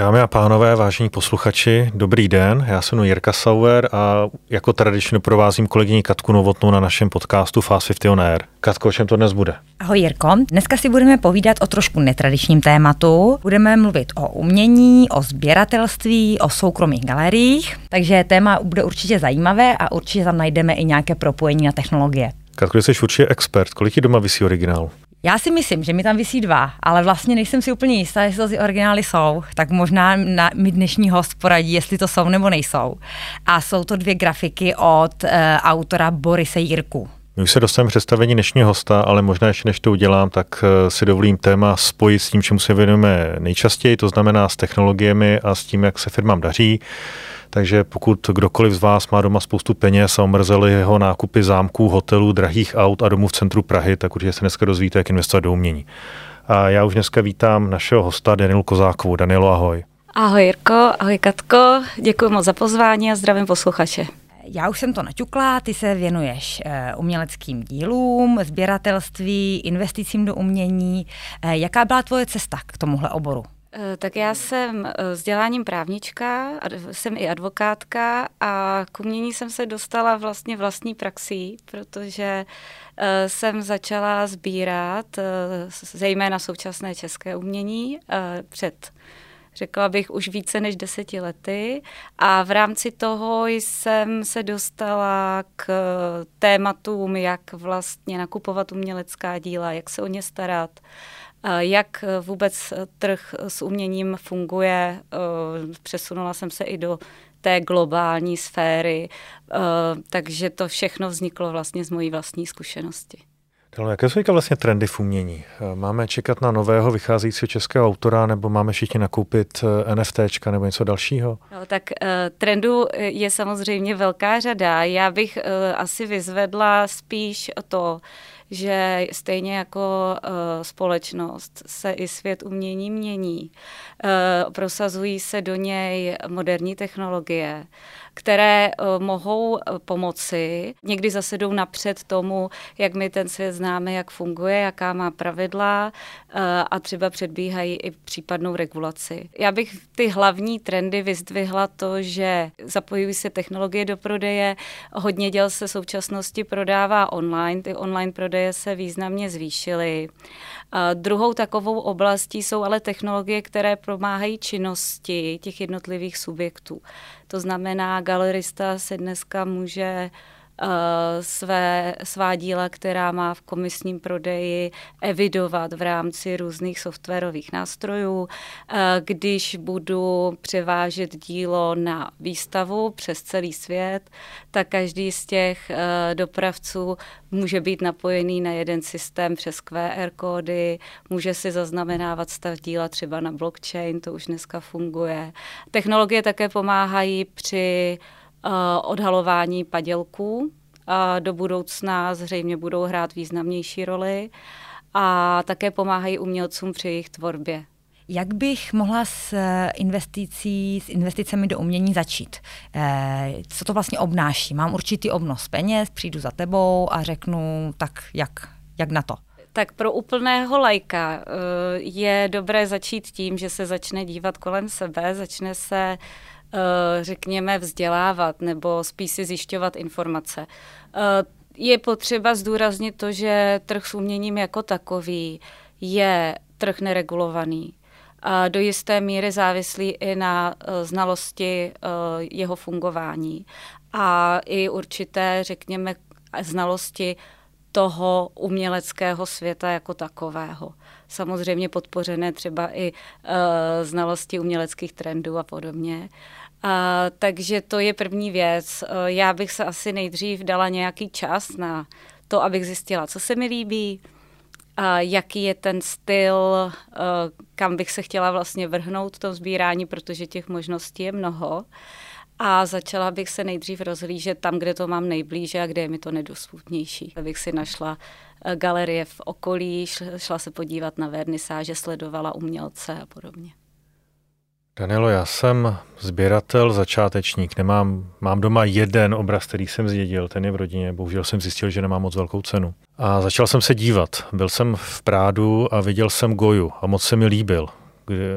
Dámy a pánové, vážení posluchači, dobrý den. Já jsem Jirka Sauer a jako tradičně provázím kolegyni Katku Novotnou na našem podcastu Fast 50 on Air. Katko, o čem to dnes bude? Ahoj Jirko, dneska si budeme povídat o trošku netradičním tématu. Budeme mluvit o umění, o sběratelství, o soukromých galeriích, takže téma bude určitě zajímavé a určitě tam najdeme i nějaké propojení na technologie. Katko, jsi určitě expert. Kolik ti doma vysí originál? Já si myslím, že mi tam vysí dva, ale vlastně nejsem si úplně jistá, jestli to ty originály jsou, tak možná na, mi dnešní host poradí, jestli to jsou nebo nejsou. A jsou to dvě grafiky od uh, autora Borise Jirku. My už se dostaneme představení dnešního hosta, ale možná ještě než to udělám, tak eh, si dovolím téma spojit s tím, čemu se věnujeme nejčastěji, to znamená s technologiemi a s tím, jak se firmám daří. Takže pokud kdokoliv z vás má doma spoustu peněz a omrzeli jeho nákupy zámků, hotelů, drahých aut a domů v centru Prahy, tak určitě se dneska dozvíte, jak investovat do umění. A já už dneska vítám našeho hosta Danielu Kozákovou. Danielo, ahoj. Ahoj Jirko, ahoj Katko, děkuji moc za pozvání a zdravím posluchače. Já už jsem to naťukla, ty se věnuješ e, uměleckým dílům, sběratelství, investicím do umění. E, jaká byla tvoje cesta k tomuhle oboru? Eh, tak já jsem eh, vzděláním právnička, jsem i advokátka a k umění jsem se dostala vlastně vlastní praxí, protože eh, jsem začala sbírat zejména současné české umění před řekla bych, už více než deseti lety. A v rámci toho jsem se dostala k tématům, jak vlastně nakupovat umělecká díla, jak se o ně starat, jak vůbec trh s uměním funguje. Eh, přesunula jsem se i do té globální sféry, eh, takže to všechno vzniklo vlastně z mojí vlastní zkušenosti. Jaké jsou vlastně trendy v umění? Eh, máme čekat na nového vycházejícího českého autora, nebo máme všichni nakoupit NFTčka nebo něco dalšího? No, tak trendů je samozřejmě velká řada. Já bych asi vyzvedla spíš to, že stejně jako uh, společnost se i svět umění mění. Uh, prosazují se do něj moderní technologie, které uh, mohou pomoci. Někdy zase jdou napřed tomu, jak my ten svět známe, jak funguje, jaká má pravidla uh, a třeba předbíhají i případnou regulaci. Já bych ty hlavní trendy vyzdvihla to, že zapojují se technologie do prodeje, hodně děl se současnosti prodává online, ty online prodeje se významně zvýšily. Druhou takovou oblastí jsou ale technologie, které pomáhají činnosti těch jednotlivých subjektů. To znamená, galerista se dneska může své, svá díla, která má v komisním prodeji, evidovat v rámci různých softwarových nástrojů. Eh, když budu převážet dílo na výstavu přes celý svět, tak každý z těch eh, dopravců může být napojený na jeden systém přes QR kódy, může si zaznamenávat stav díla třeba na blockchain, to už dneska funguje. Technologie také pomáhají při odhalování padělků. Do budoucna zřejmě budou hrát významnější roli a také pomáhají umělcům při jejich tvorbě. Jak bych mohla s investicí, s investicemi do umění začít? Eh, co to vlastně obnáší? Mám určitý obnos peněz, přijdu za tebou a řeknu, tak jak, jak na to? Tak pro úplného lajka eh, je dobré začít tím, že se začne dívat kolem sebe, začne se Eh, řekněme, vzdělávat nebo spíš si zjišťovat informace. Eh, je potřeba zdůraznit to, že trh s uměním jako takový je trh neregulovaný. A do jisté míry závislý i na eh, znalosti jeho fungování a i určité, řekněme, znalosti toho uměleckého světa jako takového. Samozřejmě podpořené třeba i znalosti uměleckých trendů a podobně. A, takže to je první věc. E, já bych se asi nejdřív dala nějaký čas na to, abych zjistila, co se mi líbí, a jaký je ten styl, e, kam bych se chtěla vlastně vrhnout to sbírání, protože těch možností je mnoho. A začala bych se nejdřív rozhlížet tam, kde to mám nejblíže a kde je mi to nedostupnější. Abych si našla e, galerie v okolí, šla se podívat na vernisáže, sledovala umělce a podobně. Danilo, já jsem sběratel, začátečník. Nemám, mám doma jeden obraz, který jsem zdědil, ten je v rodině. Bohužel jsem zjistil, že nemá moc velkou cenu. A začal jsem se dívat. Byl jsem v Prádu a viděl jsem Goju a moc se mi líbil.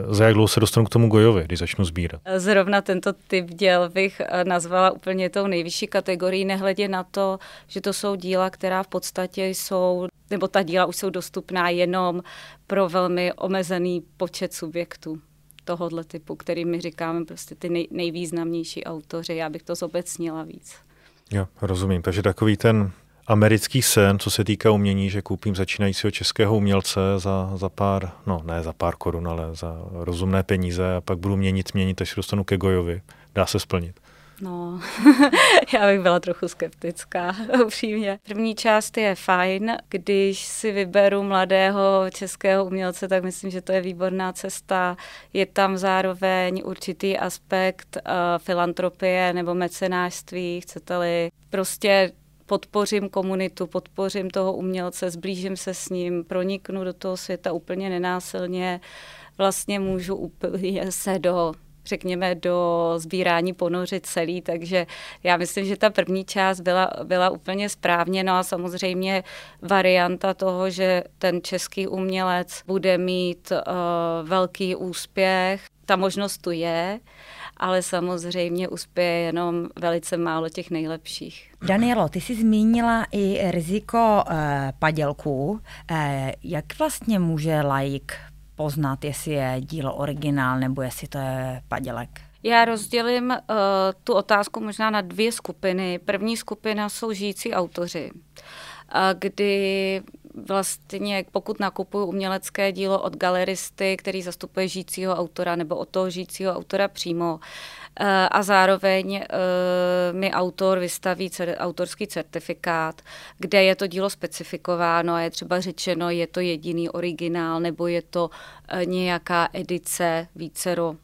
za jak dlouho se dostanu k tomu Gojovi, když začnu sbírat? Zrovna tento typ děl bych eh, nazvala úplně tou nejvyšší kategorii, nehledě na to, že to jsou díla, která v podstatě jsou, nebo ta díla už jsou dostupná jenom pro velmi omezený počet subjektů tohohle typu, který my říkáme prostě ty nej, nejvýznamnější autoři. Já bych to zobecnila víc. Jo, rozumím. Takže takový ten americký sen, co se týká umění, že koupím začínajícího českého umělce za, za pár, no ne za pár korun, ale za rozumné peníze a pak budu měnit, měnit, až dostanu ke Gojovi. Dá se splnit. No, já bych byla trochu skeptická, upřímně. První část je fajn, když si vyberu mladého českého umělce, tak myslím, že to je výborná cesta. Je tam zároveň určitý aspekt uh, filantropie nebo mecenářství, chcete-li. Prostě podpořím komunitu, podpořím toho umělce, zblížím se s ním, proniknu do toho světa úplně nenásilně, vlastně můžu úplně se do řekněme, do sbírání ponořit celý, takže já myslím, že ta první část byla, byla úplně správně, no a samozřejmě varianta toho, že ten český umělec bude mít uh, velký úspěch, ta možnost tu je, ale samozřejmě uspěje jenom velice málo těch nejlepších. Danielo, ty jsi zmínila i riziko eh, padělků. Eh, jak vlastně může laik poznat, jestli je dílo originál nebo jestli to je padělek? Já rozdělím uh, tu otázku možná na dvě skupiny. První skupina jsou žijící autoři, uh, kdy vlastně pokud nakupuju umělecké dílo od galeristy, který zastupuje žijícího autora nebo od toho žijícího autora přímo, eh, a zároveň eh, mi autor vystaví autorský certifikát, kde je to dílo specifikováno a je třeba řečeno, je to jediný originál nebo je to eh, nějaká edice vícero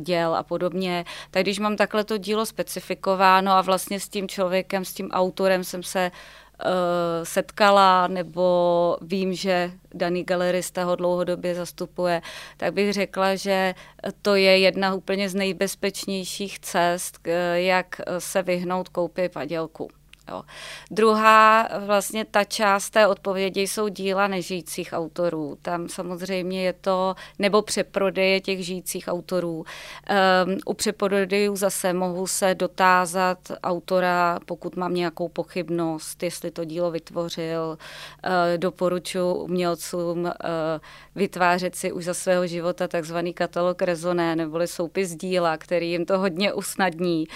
děl a podobně. Tak když mám takhle to dílo specifikováno a vlastně s tím člověkem, s tím autorem jsem se Eh, setkala nebo vím, že daný galerista ho dlouhodobě zastupuje, tak bych řekla, že to je jedna úplně z nejbezpečnějších cest, eh, jak se vyhnout koupi padělku. Jo. Druhá vlastně ta část té odpovědi jsou díla nežijících autorů. Tam samozřejmě je to, nebo přeprodeje těch žijících autorů. Um, u přeprodejů zase mohu se dotázat autora, pokud mám nějakou pochybnost, jestli to dílo vytvořil. Uh, doporučuji umělcům uh, vytvářet si už za svého života takzvaný katalog rezoné, neboli soupis díla, který jim to hodně usnadní.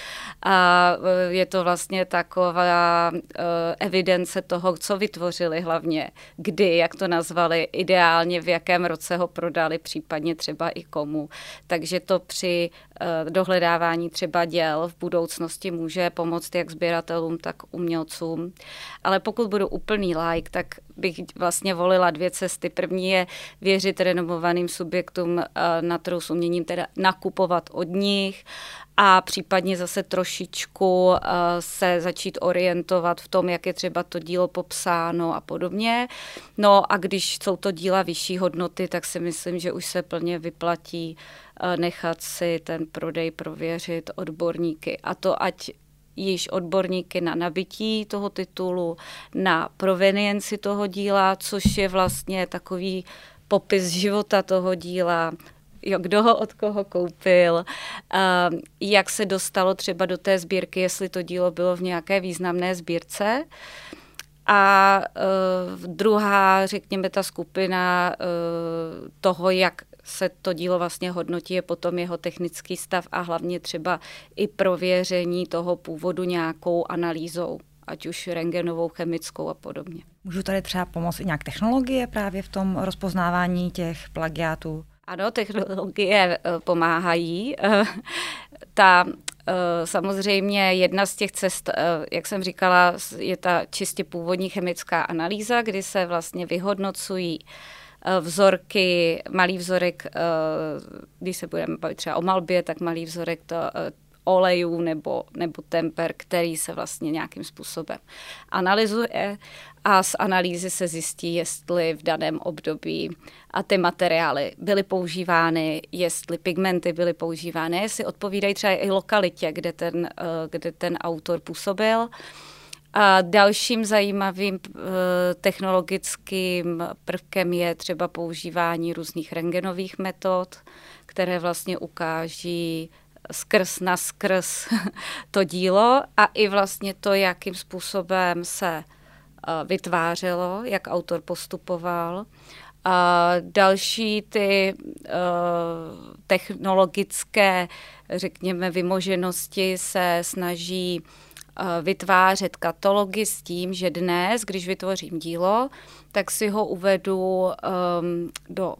A uh, je to vlastně taková Eh, evidence toho, co vytvořili hlavně, kdy, jak to nazvali, ideálně v jakém roce ho prodali, případně třeba i komu. Takže to při eh, dohledávání třeba děl v budoucnosti může pomoct jak sběratelům, tak umělcům. Ale pokud budu úplný like, tak bych vlastně volila dvě cesty. První je věřit renomovaným subjektům eh, na trhu s uměním, teda nakupovat od nich a případně zase trošičku uh, se začít orientovat v tom, jak je třeba to dílo popsáno a podobně. No a když jsou to díla vyšší hodnoty, tak si myslím, že už se plně vyplatí uh, nechat si ten prodej prověřit odborníky. A to ať již odborníky na nabití toho titulu, na provenienci toho díla, což je vlastně takový popis života toho díla, jo, kdo ho od koho koupil, jak se dostalo třeba do té sbírky, jestli to dílo bylo v nějaké významné sbírce. A uh, druhá, řekněme, ta skupina uh, toho, jak se to dílo vlastně hodnotí, je potom jeho technický stav a hlavně třeba i prověření toho původu nějakou analýzou ať už rengenovou, chemickou a podobně. Můžu tady třeba pomoct i nějak technologie právě v tom rozpoznávání těch plagiátů? Ano, technologie eh, pomáhají. Eh, ta eh, samozřejmě jedna z těch cest, jak jsem říkala, je ta čistě původní chemická analýza, kdy se vlastně vyhodnocují vzorky, malý vzorek, když se budeme bavit třeba o malbě, tak malý vzorek to, olejů nebo, nebo temper, který se vlastně nějakým způsobem analyzuje a z analýzy se zjistí, jestli v daném období a ty materiály byly používány, jestli pigmenty byly používány, jestli odpovídají třeba i lokalitě, kde ten, eh, kde ten autor působil. A dalším zajímavým uh, technologickým prvkem je třeba používání různých rengenových metod, které vlastně ukáží skrz na skrz to dílo a i vlastně to, jakým způsobem se uh, vytvářelo, jak autor postupoval. A další ty uh, technologické, řekněme, vymoženosti se snaží vytvářet katalogy s tím, že dnes, když vytvořím dílo, tak si ho uvedu um, do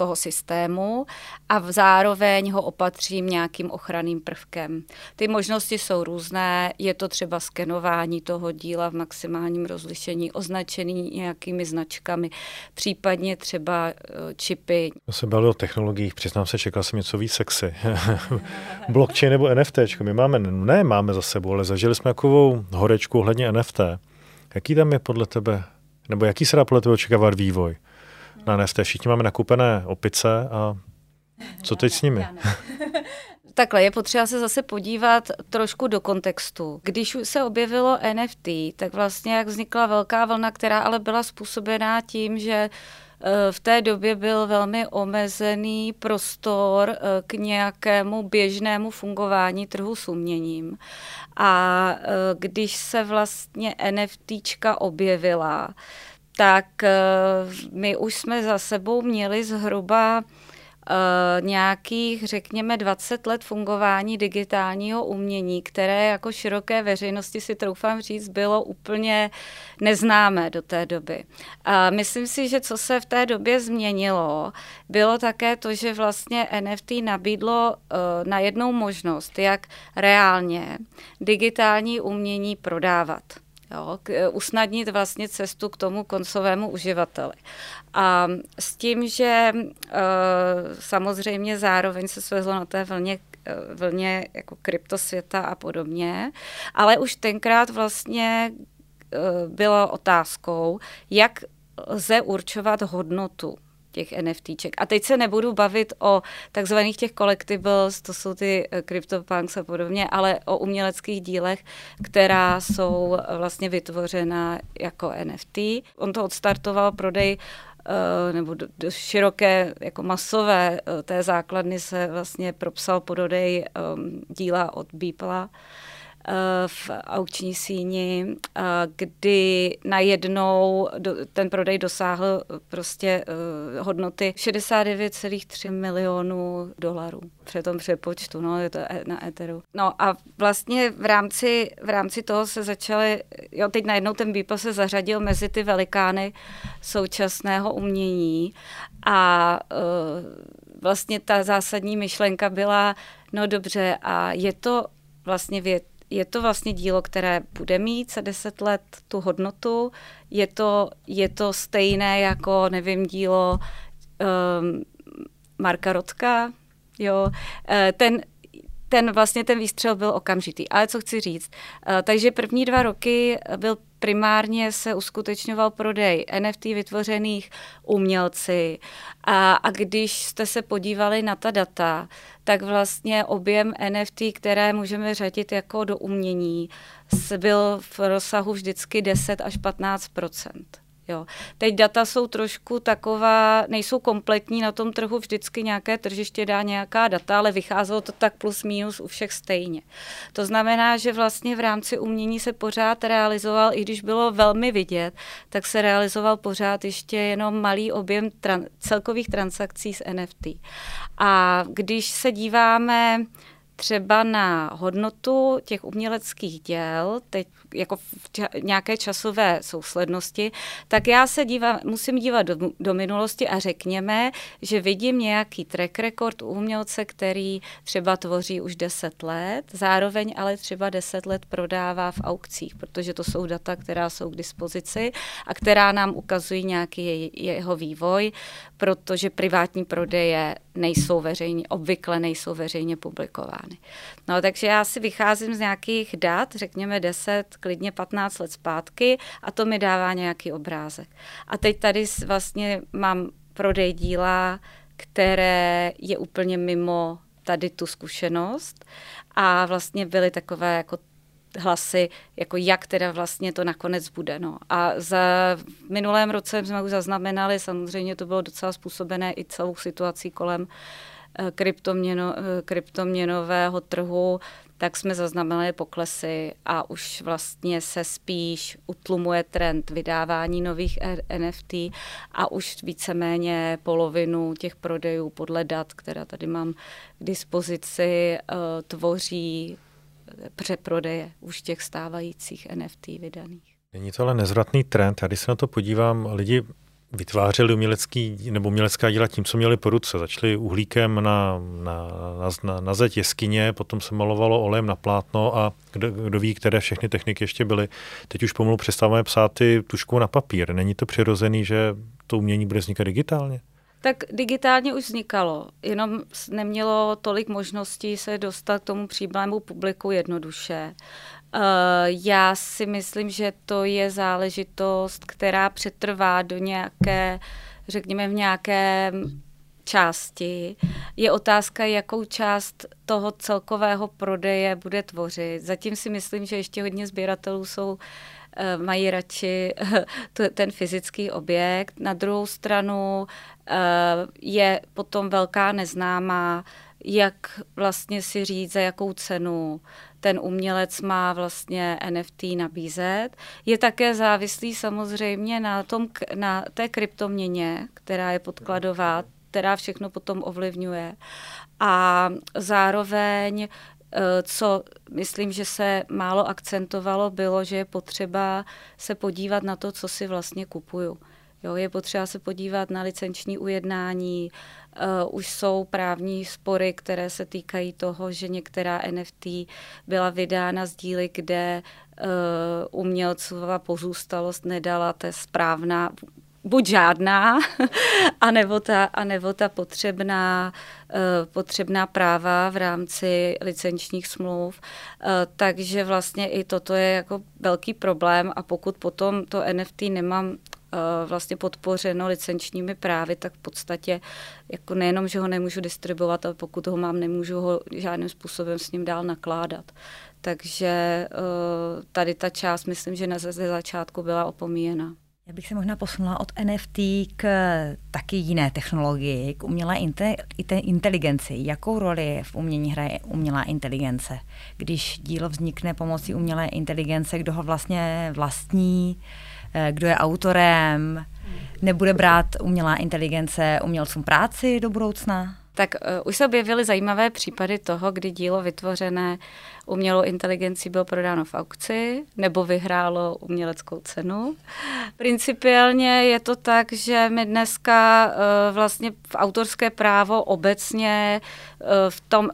toho systému a zároveň ho opatřím nějakým ochranným prvkem. Ty možnosti jsou různé, je to třeba skenování toho díla v maximálním rozlišení, označený nějakými značkami, případně třeba eh, čipy. Já jsem bavil o technologiích, přiznám se, čekal jsem něco víc sexy. Blockchain nebo NFT, my máme, ne máme za sebou, ale zažili jsme takovou horečku ohledně NFT. Jaký tam je podle tebe, nebo jaký se dá podle tebe očekávat vývoj? Na NFT. Všichni máme nakupené opice a co teď s nimi? Takhle, je potřeba se zase podívat trošku do kontextu. Když se objevilo NFT, tak vlastně jak vznikla velká vlna, která ale byla způsobená tím, že eh, v té době byl velmi omezený prostor eh, k nějakému běžnému fungování trhu s uměním. A eh, když se vlastně NFTčka objevila, tak eh, my už jsme za sebou měli zhruba Uh, nějakých, řekněme, 20 let fungování digitálního umění, které jako široké veřejnosti si troufám říct, bylo úplně neznámé do té doby. A myslím si, že co se v té době změnilo, bylo také to, že vlastně NFT nabídlo uh, na jednou možnost, jak reálně digitální umění prodávat jo, k, eh, usnadnit vlastně cestu k tomu koncovému uživateli. A s tím, že uh, samozřejmě zároveň se svezlo na té vlně eh, vlně jako kryptosvěta a podobně, ale už tenkrát vlastně bylo otázkou, jak lze určovat hodnotu těch NFTček. A teď se nebudu bavit o takzvaných těch collectibles, to jsou ty eh, CryptoPunks a podobně, ale o uměleckých dílech, která jsou vlastně vytvořena jako NFT. On to odstartoval prodej eh, nebo do, do široké, jako masové eh, té základny se vlastně propsal pododej um, díla od Beepla. Eh, v aukční síni, eh, kdy najednou ten prodej dosáhl prostě eh, hodnoty 69,3 milionů dolarů při tom přepočtu, no, je to e, na Etheru. No a vlastně v rámci, v rámci toho se začaly, jo, teď najednou ten Beeple se zařadil mezi ty velikány současného umění a vlastně ta zásadní myšlenka byla, no dobře, a je to vlastně věc, je to vlastně dílo, které bude mít za deset let tu hodnotu. Je to, je to stejné jako, nevím, dílo um, Marka Rotka, jo. Uh, ten, ten vlastně ten výstřel byl okamžitý. Ale co chci říct, uh, takže první dva roky byl primárně se uskutečňoval prodej NFT vytvořených umělci. A, a když jste se podívali na ta data, tak vlastně objem NFT, které můžeme řadit jako do umění, byl v rozsahu vždycky 10 až 15 Jo. Teď data jsou trošku taková, nejsou kompletní na tom trhu, vždycky nějaké tržiště dá nějaká data, ale vycházelo to tak plus minus u všech stejně. To znamená, že vlastně v rámci umění se pořád realizoval, i když bylo velmi vidět, tak se realizoval pořád ještě jenom malý objem tran- celkových transakcí s NFT. A když se díváme třeba na hodnotu těch uměleckých děl, teď jako v ča- nějaké časové souslednosti, tak já se dívám, musím dívat do, do minulosti a řekněme, že vidím nějaký track record u umělce, který třeba tvoří už 10 let, zároveň ale třeba 10 let prodává v aukcích, protože to jsou data, která jsou k dispozici a která nám ukazují nějaký jeho vývoj, protože privátní prodeje nejsou veřejně, obvykle nejsou veřejně publikovány. No takže já si vycházím z nějakých dat, řekněme 10, klidně 15 let zpátky a to mi dává nějaký obrázek. A teď tady vlastně mám prodej díla, které je úplně mimo tady tu zkušenost a vlastně byly takové jako hlasy, jako jak teda vlastně to nakonec bude. No. A za minulém roce jsme už zaznamenali, samozřejmě to bylo docela způsobené i celou situací kolem eh, kryptoměno, eh, kryptoměnového trhu, tak jsme zaznamenali poklesy a už vlastně se spíš utlumuje trend vydávání nových NFT a už víceméně polovinu těch prodejů podle dat, která tady mám k dispozici, eh, tvoří přeprodeje už těch stávajících NFT vydaných. Není to ale nezvratný trend. Já když se na to podívám, lidi vytvářeli umělecký, nebo umělecká díla tím, co měli po ruce. Začali uhlíkem na, na, na, na, zeď jeskyně, potom se malovalo olejem na plátno a kdo, kdo ví, které všechny techniky ještě byly. Teď už pomalu přestáváme psát ty tuškou na papír. Není to přirozený, že to umění bude vznikat digitálně? Tak digitálně už vznikalo, jenom nemělo tolik možností se dostat k tomu příblému publiku jednoduše. Uh, já si myslím, že to je záležitost, která přetrvá do nějaké, řekněme, v nějaké části. Je otázka, jakou část toho celkového prodeje bude tvořit. Zatím si myslím, že ještě hodně sběratelů jsou Eh, mají radši ten fyzický objekt. Na druhou stranu eh, je potom velká neznámá, jak vlastně si říct, za jakou cenu ten umělec má vlastně NFT nabízet. Je také závislý samozřejmě na, tom, na té kryptoměně, která je podkladová, která všechno potom ovlivňuje. A zároveň Eh, co myslím, že se málo akcentovalo, bylo, že je potřeba se podívat na to, co si vlastně kupuju. Jo, je potřeba se podívat na licenční ujednání. Uh, už jsou právní spory, které se týkají toho, že některá NFT byla vydána z díly, kde uh, umělcová pozůstalost nedala ta správná buď žádná, anebo ta, anebo ta potřebná, uh, potřebná práva v rámci licenčních smluv. Uh, takže vlastně i toto je jako velký problém a pokud potom to NFT nemám uh, vlastně podpořeno licenčními právy, tak v podstatě jako nejenom, že ho nemůžu distribuovat, ale pokud ho mám, nemůžu ho žádným způsobem s ním dál nakládat. Takže tady ta část, myslím, že na začátku byla opomíjena. Já bych se možná posunula od NFT k taky jiné technologii, k umělé inteligenci. Jakou roli v umění hraje umělá inteligence? Když dílo vznikne pomocí umělé inteligence, kdo ho vlastně vlastní, eh, kdo je autorem, nebude brát umělá inteligence umělcům práci do budoucna? Tak uh, už se objevily zajímavé případy toho, kdy dílo vytvořené umělou inteligencí bylo prodáno v aukci nebo vyhrálo uměleckou cenu. Principiálně je to tak, že my dneska uh, vlastně v autorské právo obecně uh, v tom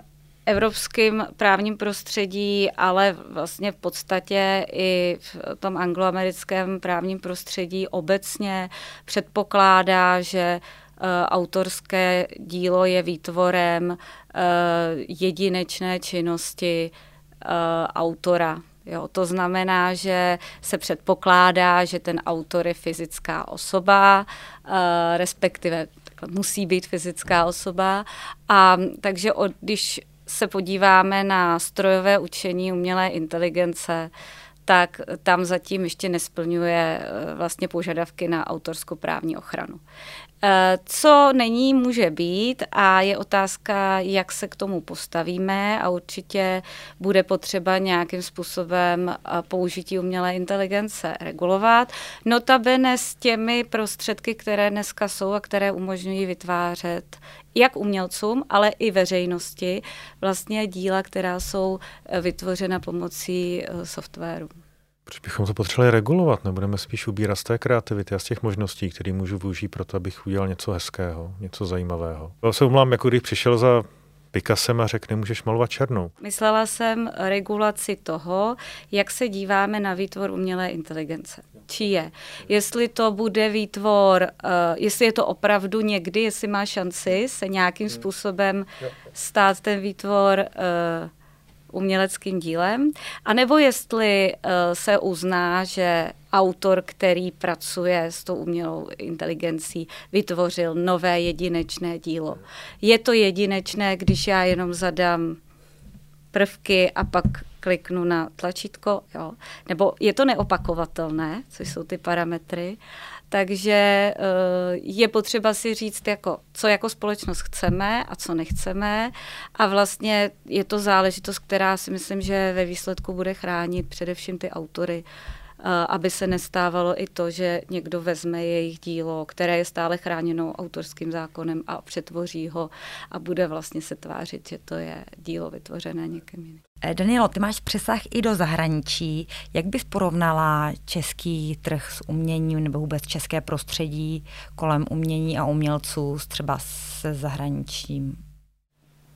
evropském právním prostředí, ale vlastně v podstatě i v tom angloamerickém právním prostředí obecně předpokládá, že autorské dílo je výtvorem eh, jedinečné činnosti eh, autora. Jo, to znamená, že se předpokládá, že ten autor je fyzická osoba, respektive musí být fyzická osoba. A takže od, když se podíváme na strojové učení umělé inteligence, tak tam zatím ještě nesplňuje vlastně požadavky na autorskoprávní ochranu. Eh, co není, může být a je otázka, jak se k tomu postavíme a určitě bude potřeba nějakým způsobem eh, použití umělé inteligence regulovat. Notabene s těmi prostředky, které dneska jsou a které umožňují vytvářet jak umělcům, ale i veřejnosti vlastně díla, která jsou eh, vytvořena pomocí softwaru. Proč bychom to potřebovali regulovat? Nebudeme spíš ubírat z té kreativity a z těch možností, které můžu využít pro to, abych udělal něco hezkého, něco zajímavého. Já se umlám, jako když přišel za Picassem a řekl, nemůžeš malovat černou. Myslela jsem regulaci toho, jak se díváme na výtvor umělé inteligence. Či je. Jestli to bude výtvor, uh, jestli je to opravdu někdy, jestli má šanci se nějakým způsobem stát ten výtvor uh, uměleckým dílem, anebo jestli uh, se uzná, že autor, který pracuje s tou umělou inteligencí, vytvořil nové jedinečné dílo. Je to jedinečné, když já jenom zadám prvky a pak kliknu na tlačítko, jo. nebo je to neopakovatelné, což jsou ty parametry, takže eh, je potřeba si říct, jako, co jako společnost chceme a co nechceme. A vlastně je to záležitost, která si myslím, že ve výsledku bude chránit především ty autory aby se nestávalo i to, že někdo vezme jejich dílo, které je stále chráněno autorským zákonem a přetvoří ho a bude vlastně se tvářit, že to je dílo vytvořené někým jiným. Eh, Danielo, ty máš přesah i do zahraničí. Jak bys porovnala český trh s uměním nebo vůbec české prostředí kolem umění a umělců třeba se zahraničím?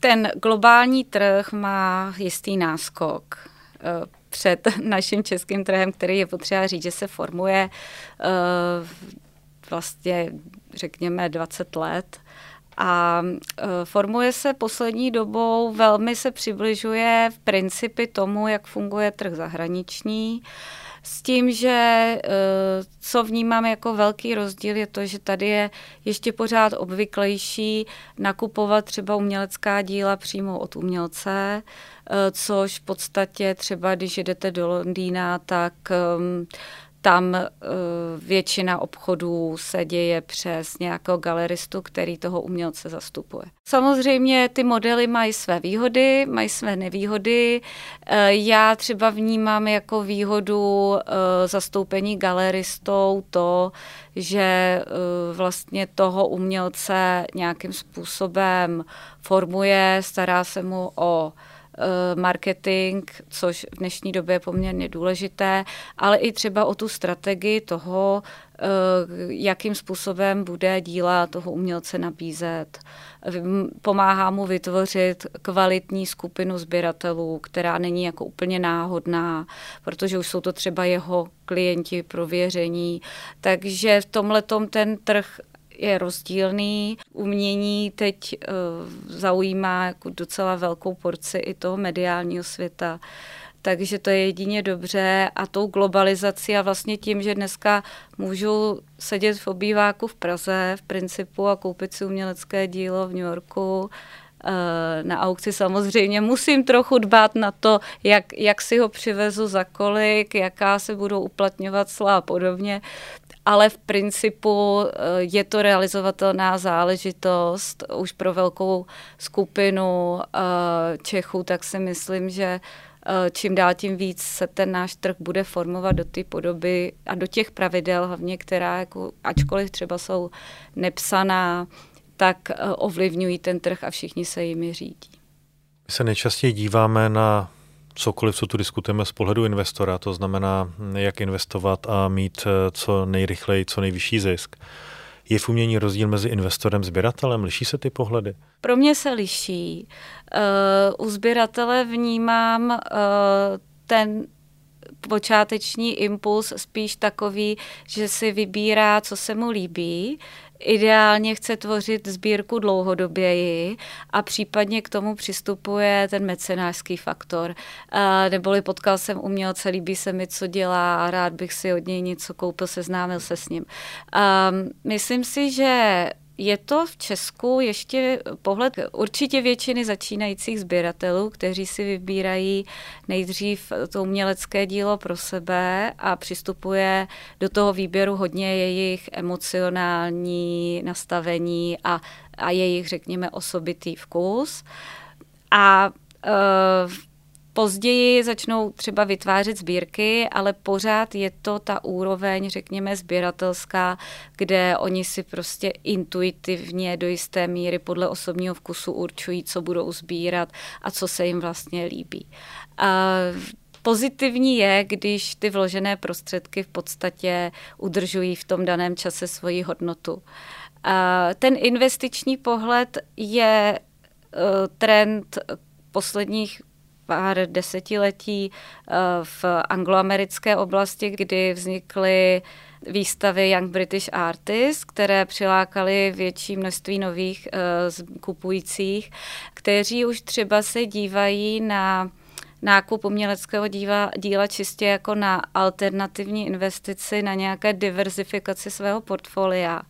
Ten globální trh má jistý náskok eh, před naším českým trhem, který je potřeba říct, že se formuje uh, vlastně, řekněme, 20 let. A uh, formuje se poslední dobou, velmi se přibližuje v principy tomu, jak funguje trh zahraniční. S tím, že e, co vnímám jako velký rozdíl, je to, že tady je ještě pořád obvyklejší nakupovat třeba umělecká díla přímo od umělce, Eh, což v podstatě třeba, když jedete do Londýna, tak ehm, tam eh, většina obchodů se děje přes nějakého galeristu, který toho umělce zastupuje. Samozřejmě ty modely mají své výhody, mají své nevýhody. Eh, já třeba vnímám jako výhodu zastoupení galeristou to, že vlastně toho umělce nějakým způsobem formuje, stará se mu o Eh, marketing, což v dnešní době je poměrně důležité, ale i třeba o tu strategii toho, eh, jakým způsobem bude díla toho umělce nabízet. Pomáhá mu vytvořit kvalitní skupinu sběratelů, která není jako úplně náhodná, protože už jsou to třeba jeho klienti prověření. Takže v tomhle ten trh je rozdílný. Umění teď uh, zaujímá jako docela velkou porci i toho mediálního světa. Takže to je jedině dobře a tou globalizací a vlastně tím, že dneska můžu sedět v obýváku v Praze v principu a koupit si umělecké dílo v New Yorku, eh, na aukci samozřejmě musím trochu dbát na to, jak, jak si ho přivezu za kolik, jaká se budou uplatňovat slá a podobně ale v principu eh, je to realizovatelná záležitost už pro velkou skupinu eh, Čechů, tak si myslím, že eh, čím dál tím víc se ten náš trh bude formovat do té podoby a do těch pravidel, hlavně která, jako, ačkoliv třeba jsou nepsaná, tak ovlivňují ten trh a všichni se jimi řídí. My se nejčastěji díváme na cokoliv, co tu diskutujeme z pohledu investora, to znamená, jak investovat a mít eh, co nejrychleji, co nejvyšší zisk. Je v umění rozdíl mezi investorem a sběratelem? Liší se ty pohledy? Pro mě se liší. Uh, u sběratele vnímám uh, ten počáteční impuls spíš takový, že si vybírá, co se mu líbí, ideálně chce tvořit sbírku dlouhodoběji a případně k tomu přistupuje ten mecenářský faktor. Neboli potkal jsem umělce, líbí se mi, co dělá a rád bych si od něj něco koupil, seznámil se s ním. Myslím si, že je to v Česku ještě pohled určitě většiny začínajících sběratelů, kteří si vybírají nejdřív to umělecké dílo pro sebe a přistupuje do toho výběru hodně jejich emocionální nastavení a, a jejich, řekněme, osobitý vkus. A uh, Později začnou třeba vytvářet sbírky, ale pořád je to ta úroveň, řekněme, sběratelská, kde oni si prostě intuitivně do jisté míry podle osobního vkusu určují, co budou sbírat a co se jim vlastně líbí. A Pozitivní je, když ty vložené prostředky v podstatě udržují v tom daném čase svoji hodnotu. A ten investiční pohled je e, trend posledních pár desetiletí eh, v angloamerické oblasti, kdy vznikly výstavy Young British Artists, které přilákaly větší množství nových uh, kupujících, kteří už třeba se dívají na nákup uměleckého díla, díla čistě jako na alternativní investici, na nějaké diverzifikaci svého portfolia.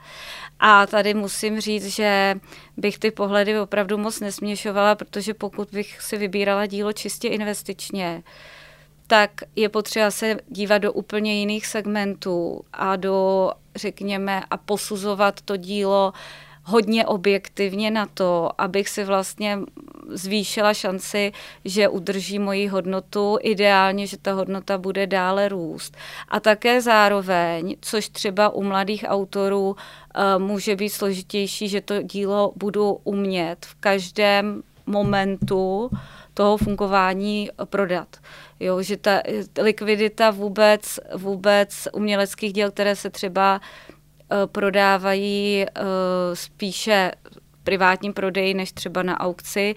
A tady musím říct, že bych ty pohledy opravdu moc nesměšovala, protože pokud bych si vybírala dílo čistě investičně, tak je potřeba se dívat do úplně jiných segmentů a do, řekněme, a posuzovat to dílo hodně objektivně na to, abych si vlastně zvýšila šanci, že udrží moji hodnotu, ideálně, že ta hodnota bude dále růst. A také zároveň, což třeba u mladých autorů uh, může být složitější, že to dílo budu umět v každém momentu toho fungování prodat. Jo, že ta likvidita vůbec, vůbec uměleckých děl, které se třeba prodávají spíše privátním prodeji než třeba na aukci,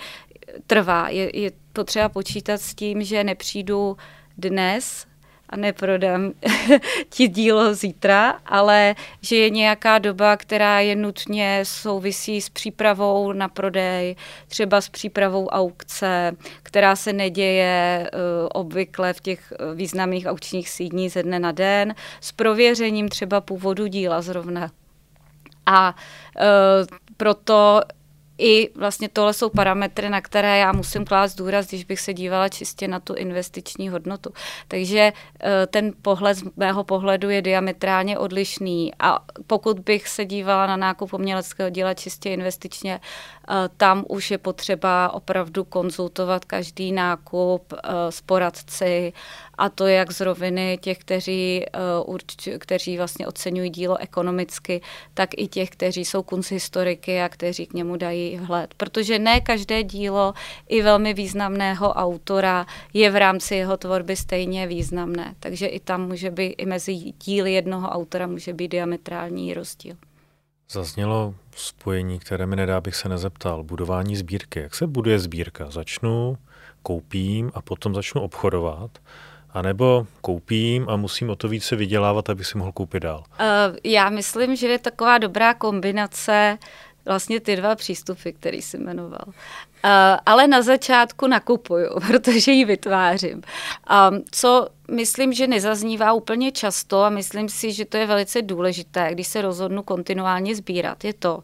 trvá. Je, je potřeba počítat s tím, že nepřijdu dnes a neprodám ti dílo zítra, ale že je nějaká doba, která je nutně souvisí s přípravou na prodej, třeba s přípravou aukce, která se neděje uh, obvykle v těch eh, významných aukčních sídní ze dne na den, s prověřením třeba původu díla zrovna. A uh, proto i vlastně tohle jsou parametry, na které já musím klást důraz, když bych se dívala čistě na tu investiční hodnotu. Takže eh, ten pohled z mého pohledu je diametrálně odlišný a pokud bych se dívala na nákup uměleckého díla čistě investičně, eh, tam už je potřeba opravdu konzultovat každý nákup eh, s poradci a to jak z roviny těch, kteří, kteří vlastně oceňují dílo ekonomicky, tak i těch, kteří jsou kunsthistoriky a kteří k němu dají vhled. Protože ne každé dílo i velmi významného autora je v rámci jeho tvorby stejně významné. Takže i tam může být, i mezi díly jednoho autora může být diametrální rozdíl. Zaznělo spojení, které mi nedá, bych se nezeptal. Budování sbírky. Jak se buduje sbírka? Začnu, koupím a potom začnu obchodovat. A nebo koupím a musím o to více vydělávat, aby si mohl koupit dál? Uh, já myslím, že je taková dobrá kombinace vlastně ty dva přístupy, který jsi jmenoval. Uh, ale na začátku nakupuju, protože ji vytvářím. Um, co myslím, že nezaznívá úplně často a myslím si, že to je velice důležité, když se rozhodnu kontinuálně sbírat, je to,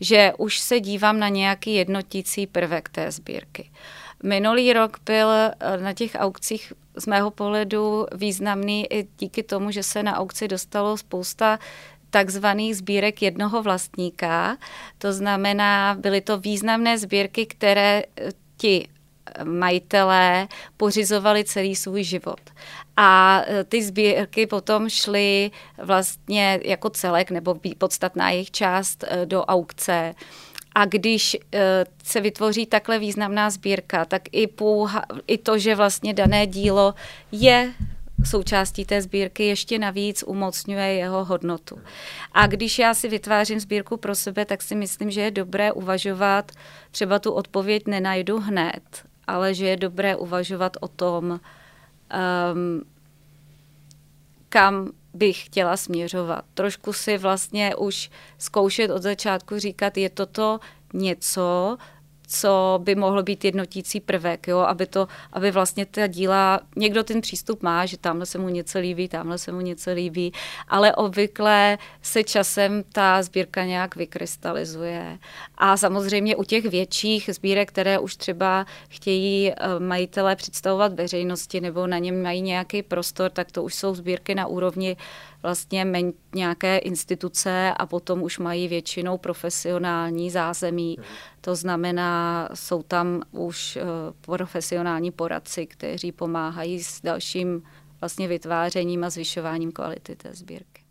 že už se dívám na nějaký jednotící prvek té sbírky. Minulý rok byl na těch aukcích z mého pohledu významný i díky tomu, že se na aukci dostalo spousta takzvaných sbírek jednoho vlastníka. To znamená, byly to významné sbírky, které eh, ti majitelé pořizovali celý svůj život. A eh, ty sbírky potom šly vlastně jako celek nebo podstatná jejich část eh, do aukce a když eh, se vytvoří takhle významná sbírka, tak i, pouha, i to, že vlastně dané dílo je součástí té sbírky ještě navíc umocňuje jeho hodnotu. A když já si vytvářím sbírku pro sebe, tak si myslím, že je dobré uvažovat, třeba tu odpověď nenajdu hned, ale že je dobré uvažovat o tom, um, kam bych chtěla směřovat. Trošku si vlastně už zkoušet od začátku říkat, je toto něco, co by mohlo být jednotící prvek, jo? Aby, to, aby vlastně ta díla, někdo ten přístup má, že tamhle se mu něco líbí, tamhle se mu něco líbí, ale obvykle se časem ta sbírka nějak vykrystalizuje. A samozřejmě u těch větších sbírek, které už třeba chtějí eh, majitelé představovat veřejnosti nebo na něm mají nějaký prostor, tak to už jsou sbírky na úrovni vlastně men, nějaké instituce a potom už mají většinou profesionální zázemí. To znamená, jsou tam už uh, profesionální poradci, kteří pomáhají s dalším vlastně vytvářením a zvyšováním kvality té sbírky.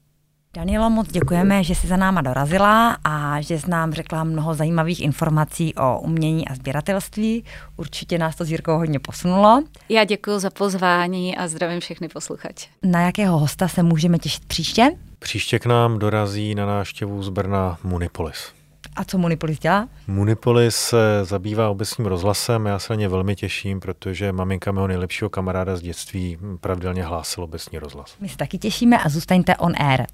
Danielo, moc děkujeme, že jsi za náma dorazila a že jsi nám řekla mnoho zajímavých informací o umění a sběratelství. Určitě nás to s Jirkou hodně posunulo. Já děkuji za pozvání a zdravím všechny posluchače. Na jakého hosta se můžeme těšit příště? Příště k nám dorazí na návštěvu z Brna Munipolis. A co Munipolis dělá? Munipolis se zabývá obecním rozhlasem, já se na ně velmi těším, protože maminka mého nejlepšího kamaráda z dětství pravidelně hlásil obecní rozhlas. My se taky těšíme a zůstaňte on air.